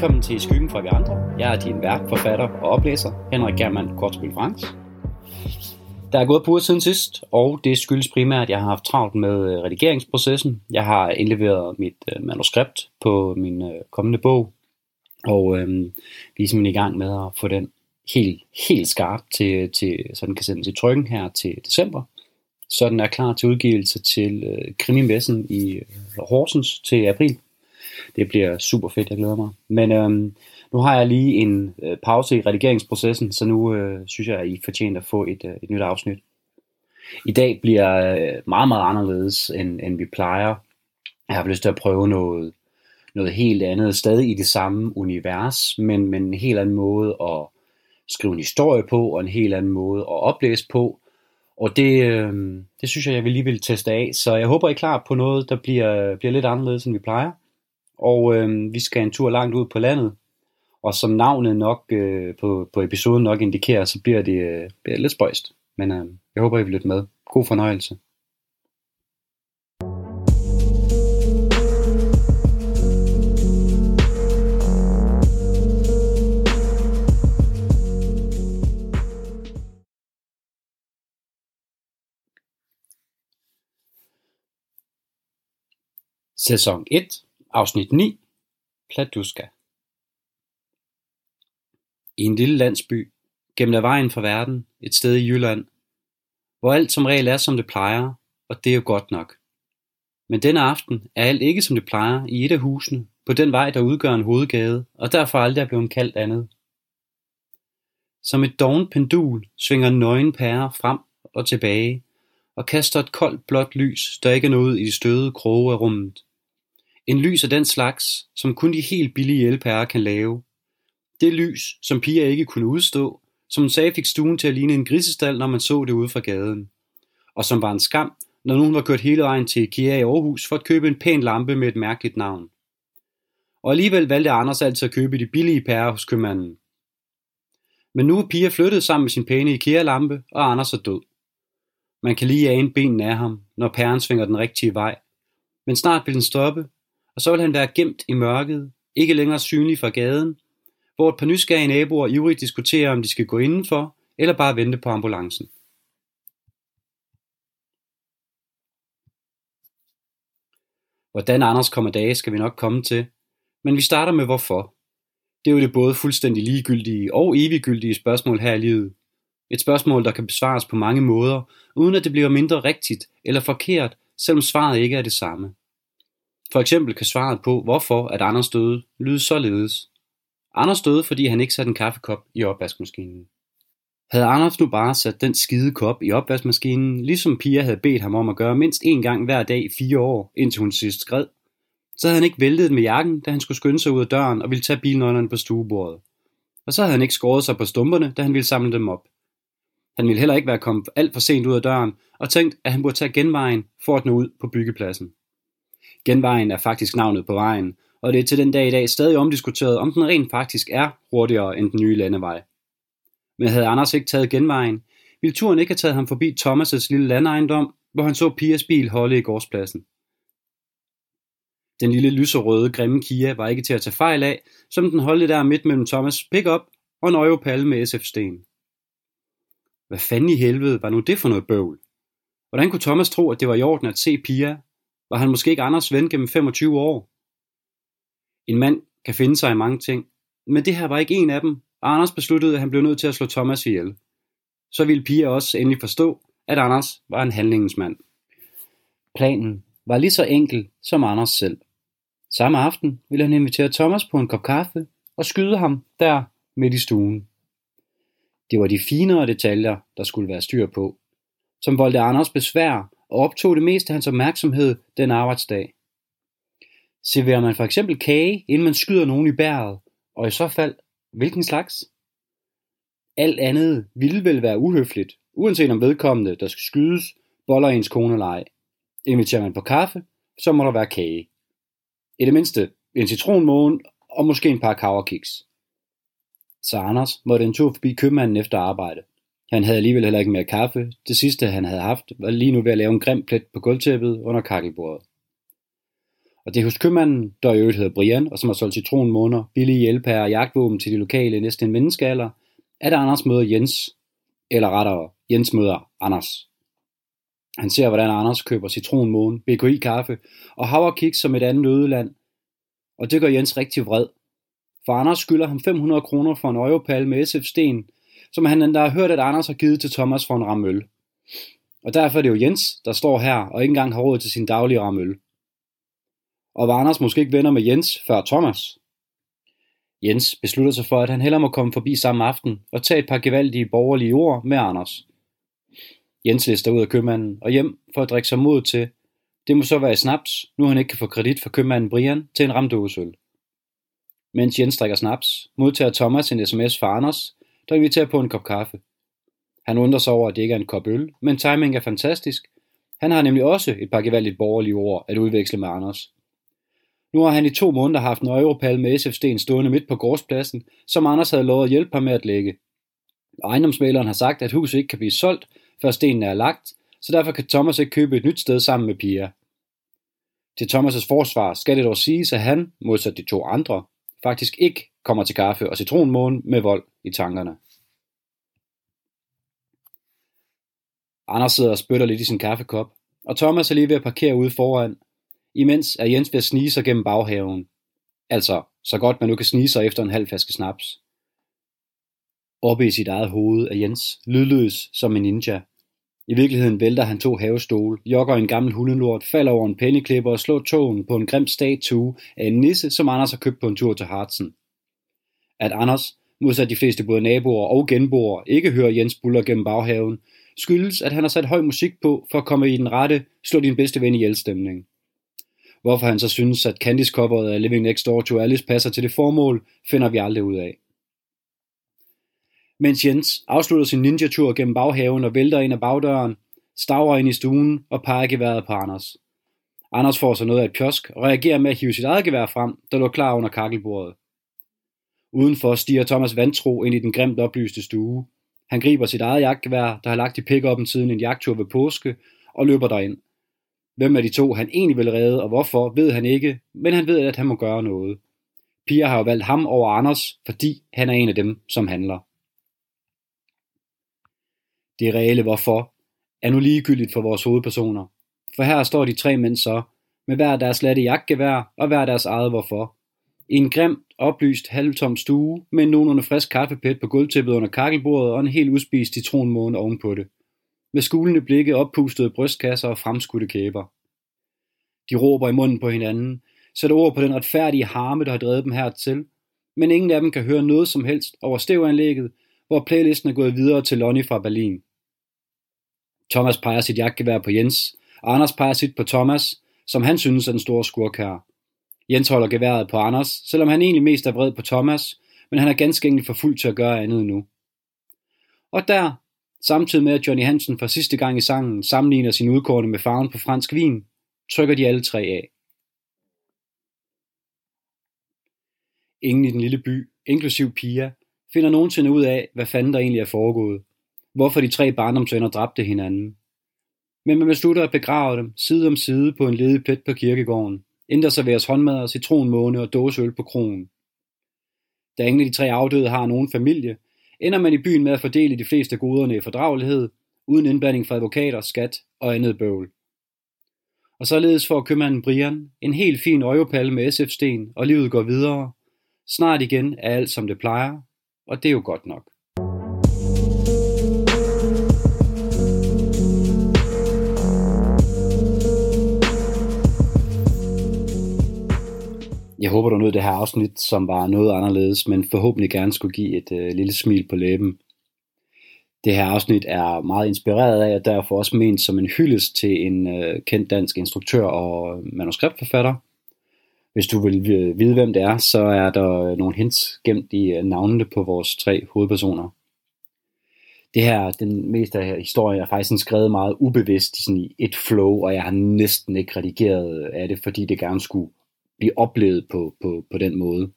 Velkommen til Skyggen fra vi andre. Jeg er din vært, forfatter og oplæser, Henrik Germand Kortspil Franks. Der er gået på uger siden sidst, og det skyldes primært, at jeg har haft travlt med øh, redigeringsprocessen. Jeg har indleveret mit øh, manuskript på min øh, kommende bog, og øhm, vi er simpelthen i gang med at få den helt, helt skarp, til, til, så den kan sendes i trykken her til december. Så den er klar til udgivelse til øh, Krimimessen i Horsens til april. Det bliver super fedt, jeg glæder mig. Men øhm, nu har jeg lige en øh, pause i redigeringsprocessen, så nu øh, synes jeg, at I fortjener at få et, øh, et nyt afsnit. I dag bliver øh, meget, meget anderledes, end, end vi plejer. Jeg har lyst til at prøve noget, noget helt andet, stadig i det samme univers, men, men en helt anden måde at skrive en historie på, og en helt anden måde at oplæse på. Og det, øh, det synes jeg, jeg vil lige vil teste af. Så jeg håber, I er klar på noget, der bliver, bliver lidt anderledes, end vi plejer. Og øh, vi skal en tur langt ud på landet. Og som navnet nok øh, på, på episoden nok indikerer, så bliver det, øh, bliver lidt spøjst. Men øh, jeg håber, I vil lytte med. God fornøjelse. Sæson 1, afsnit 9, Pladuska. I en lille landsby, gemt af vejen fra verden, et sted i Jylland, hvor alt som regel er som det plejer, og det er jo godt nok. Men denne aften er alt ikke som det plejer i et af husene, på den vej, der udgør en hovedgade, og derfor aldrig er blevet kaldt andet. Som et dovent pendul svinger nøgen pære frem og tilbage, og kaster et koldt blåt lys, der ikke er noget i de støde kroge af rummet. En lys af den slags, som kun de helt billige elpærer kan lave. Det lys, som piger ikke kunne udstå, som hun sagde fik stuen til at ligne en grisestal, når man så det ude fra gaden. Og som var en skam, når nogen var kørt hele vejen til IKEA i Aarhus for at købe en pæn lampe med et mærkeligt navn. Og alligevel valgte Anders altid at købe de billige pærer hos købmanden. Men nu er Pia flyttet sammen med sin pæne IKEA-lampe, og Anders er død. Man kan lige ane benene af ham, når pæren svinger den rigtige vej. Men snart vil den stoppe, og så vil han være gemt i mørket, ikke længere synlig fra gaden, hvor et par nysgerrige naboer ivrigt diskuterer, om de skal gå indenfor, eller bare vente på ambulancen. Hvordan Anders kommer dage, skal vi nok komme til, men vi starter med hvorfor. Det er jo det både fuldstændig ligegyldige og eviggyldige spørgsmål her i livet. Et spørgsmål, der kan besvares på mange måder, uden at det bliver mindre rigtigt eller forkert, selvom svaret ikke er det samme. For eksempel kan svaret på, hvorfor at Anders døde, lyde således. Anders døde, fordi han ikke satte en kaffekop i opvaskemaskinen. Havde Anders nu bare sat den skide kop i opvaskemaskinen, ligesom Pia havde bedt ham om at gøre mindst en gang hver dag i fire år, indtil hun sidst skred, så havde han ikke væltet med jakken, da han skulle skynde sig ud af døren og ville tage bilnøglerne på stuebordet. Og så havde han ikke skåret sig på stumperne, da han ville samle dem op. Han ville heller ikke være kommet alt for sent ud af døren og tænkt, at han burde tage genvejen for at nå ud på byggepladsen. Genvejen er faktisk navnet på vejen, og det er til den dag i dag stadig omdiskuteret, om den rent faktisk er hurtigere end den nye landevej. Men havde Anders ikke taget genvejen, ville turen ikke have taget ham forbi Thomas' lille landejendom, hvor han så Pias bil holde i gårdspladsen. Den lille lyserøde, grimme Kia var ikke til at tage fejl af, som den holdte der midt mellem Thomas pickup og en Europal med SF-sten. Hvad fanden i helvede var nu det for noget bøvl? Hvordan kunne Thomas tro, at det var i orden at se Pia, var han måske ikke Anders ven gennem 25 år? En mand kan finde sig i mange ting, men det her var ikke en af dem, og Anders besluttede, at han blev nødt til at slå Thomas ihjel. Så ville Pia også endelig forstå, at Anders var en handlingens mand. Planen var lige så enkel som Anders selv. Samme aften ville han invitere Thomas på en kop kaffe og skyde ham der midt i stuen. Det var de finere detaljer, der skulle være styr på, som voldte Anders besvær og optog det meste af hans opmærksomhed den arbejdsdag. Serverer man for eksempel kage, inden man skyder nogen i bæret, og i så fald, hvilken slags? Alt andet ville vel være uhøfligt, uanset om vedkommende, der skal skydes, boller ens kone eller ej. Inviterer man på kaffe, så må der være kage. I det mindste en citronmåne og måske en par kaverkiks. Så Anders måtte en tur forbi købmanden efter arbejde. Han havde alligevel heller ikke mere kaffe. Det sidste han havde haft var lige nu ved at lave en grim plet på gulvtæppet under kakkelbordet. Og det er hos købmanden, der i øvrigt hedder Brian, og som har solgt citronmåner, billige hjælpærer og jagtvåben til de lokale næsten en menneskealder, at Anders møder Jens, eller rettere, Jens møder Anders. Han ser, hvordan Anders køber citronmåne, BKI kaffe og havrekiks som et andet ødeland, og det gør Jens rigtig vred. For Anders skylder ham 500 kroner for en øjepal med SF Sten, som han endda har hørt, at Anders har givet til Thomas for en ramøl. Og derfor er det jo Jens, der står her og ikke engang har råd til sin daglige ramøl. Og var Anders måske ikke venner med Jens før Thomas? Jens beslutter sig for, at han hellere må komme forbi samme aften og tage et par gevaldige borgerlige ord med Anders. Jens lister ud af købmanden og hjem for at drikke sig mod til. Det må så være i snaps, nu han ikke kan få kredit for købmanden Brian til en ramdåsøl. Mens Jens drikker snaps, modtager Thomas en sms fra Anders, der inviterer på en kop kaffe. Han undrer sig over, at det ikke er en kop øl, men timing er fantastisk. Han har nemlig også et par gevaldigt borgerlige ord at udveksle med Anders. Nu har han i to måneder haft en europal med SF Sten stående midt på gårdspladsen, som Anders havde lovet at hjælpe ham med at lægge. Ejendomsmæleren har sagt, at huset ikke kan blive solgt, før stenen er lagt, så derfor kan Thomas ikke købe et nyt sted sammen med Pia. Til Thomas' forsvar skal det dog siges, at han, modsat de to andre, faktisk ikke kommer til kaffe og citronmåne med vold i tankerne. Anders sidder og spytter lidt i sin kaffekop, og Thomas er lige ved at parkere ude foran. Imens er Jens ved at snige sig gennem baghaven. Altså, så godt man nu kan snige sig efter en halv flaske snaps. Oppe i sit eget hoved er Jens lydløs som en ninja. I virkeligheden vælter han to havestol, jogger en gammel hundelort, falder over en penneklipper og slår tågen på en grim statue af en nisse, som Anders har købt på en tur til Hartsen. At Anders, modsat de fleste både naboer og genboer, ikke hører Jens buller gennem baghaven, skyldes, at han har sat høj musik på for at komme i den rette, slå din bedste ven i stemning. Hvorfor han så synes, at Candice coveret af Living Next Door to Alice passer til det formål, finder vi aldrig ud af. Mens Jens afslutter sin ninja-tur gennem baghaven og vælter ind ad bagdøren, staver ind i stuen og peger geværet på Anders. Anders får så noget af et pjosk og reagerer med at hive sit eget gevær frem, der lå klar under kakkelbordet. Udenfor stiger Thomas vantro ind i den grimt oplyste stue. Han griber sit eget jagtgevær, der har lagt i pick siden en jagttur ved påske, og løber derind. Hvem af de to han egentlig vil redde, og hvorfor, ved han ikke, men han ved, at han må gøre noget. Pia har jo valgt ham over Anders, fordi han er en af dem, som handler. Det reelle hvorfor er nu ligegyldigt for vores hovedpersoner. For her står de tre mænd så, med hver deres latte jagtgevær og hver deres eget hvorfor. I en grim, oplyst, halvtom stue med en nogenlunde frisk kaffepet på gulvtæppet under kakkelbordet og en helt udspist citronmåne ovenpå det. Med skulende blikke, oppustede brystkasser og fremskudte kæber. De råber i munden på hinanden, sætter ord på den retfærdige harme, der har drevet dem hertil, men ingen af dem kan høre noget som helst over stævanlægget, hvor playlisten er gået videre til Lonnie fra Berlin. Thomas peger sit jagtgevær på Jens, og Anders peger sit på Thomas, som han synes er den store skurk her. Jens holder geværet på Anders, selvom han egentlig mest er vred på Thomas, men han er ganske enkelt for fuld til at gøre andet nu. Og der, samtidig med at Johnny Hansen for sidste gang i sangen sammenligner sin udkårne med farven på fransk vin, trykker de alle tre af. Ingen i den lille by, inklusiv Pia, finder nogensinde ud af, hvad fanden der egentlig er foregået hvorfor de tre barndomsvenner dræbte hinanden. Men man beslutter at begrave dem side om side på en ledig plet på kirkegården, inden der serveres håndmad og citronmåne og dåseøl på kronen. Da ingen af de tre afdøde har nogen familie, ender man i byen med at fordele de fleste goderne i fordragelighed, uden indblanding fra advokater, skat og andet bøvl. Og således får købmanden Brian en helt fin øjepal med SF-sten, og livet går videre. Snart igen er alt som det plejer, og det er jo godt nok. Jeg håber, du nød det her afsnit, som var noget anderledes, men forhåbentlig gerne skulle give et øh, lille smil på læben. Det her afsnit er meget inspireret af, og derfor også ment som en hyldest til en øh, kendt dansk instruktør og manuskriptforfatter. Hvis du vil øh, vide, hvem det er, så er der øh, nogle hints gemt i øh, navnene på vores tre hovedpersoner. Det her, den meste af historien er faktisk skrevet meget ubevidst sådan i et flow, og jeg har næsten ikke redigeret af det, fordi det gerne skulle blive oplevet på, på, på den måde.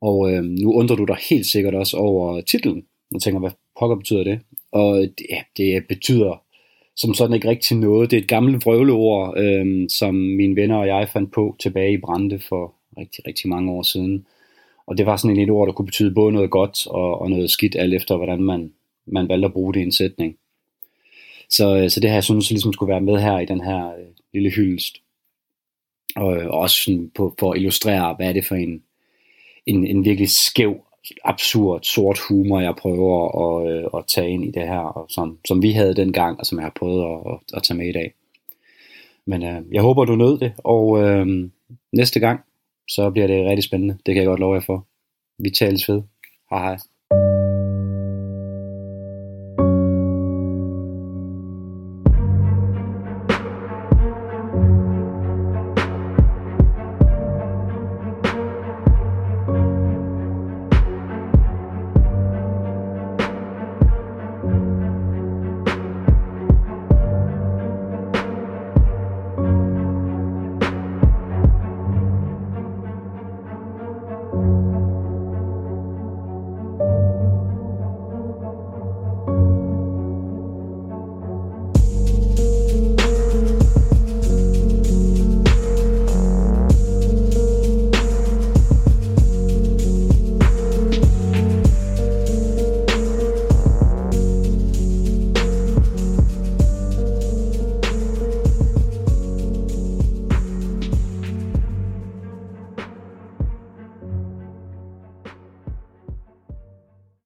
Og øh, nu undrer du dig helt sikkert også over titlen. Nu tænker, hvad pokker betyder det? Og det, ja, det betyder som sådan ikke rigtig noget. Det er et gammelt vrøvleord, øh, som mine venner og jeg fandt på tilbage i Brande for rigtig, rigtig mange år siden. Og det var sådan et ord, der kunne betyde både noget godt og, og noget skidt, alt efter hvordan man, man valgte at bruge det i en sætning. Så, øh, så det her, jeg synes, ligesom skulle være med her i den her øh, lille hyldest. Og, og også sådan på, for at illustrere, hvad er det for en, en, en virkelig skæv, absurd, sort humor, jeg prøver at, øh, at tage ind i det her, og som, som vi havde dengang, og som jeg har prøvet at, at, at tage med i dag. Men øh, jeg håber, du nød det, og øh, næste gang, så bliver det rigtig spændende. Det kan jeg godt love jer for. Vi tales ved. Hej hej.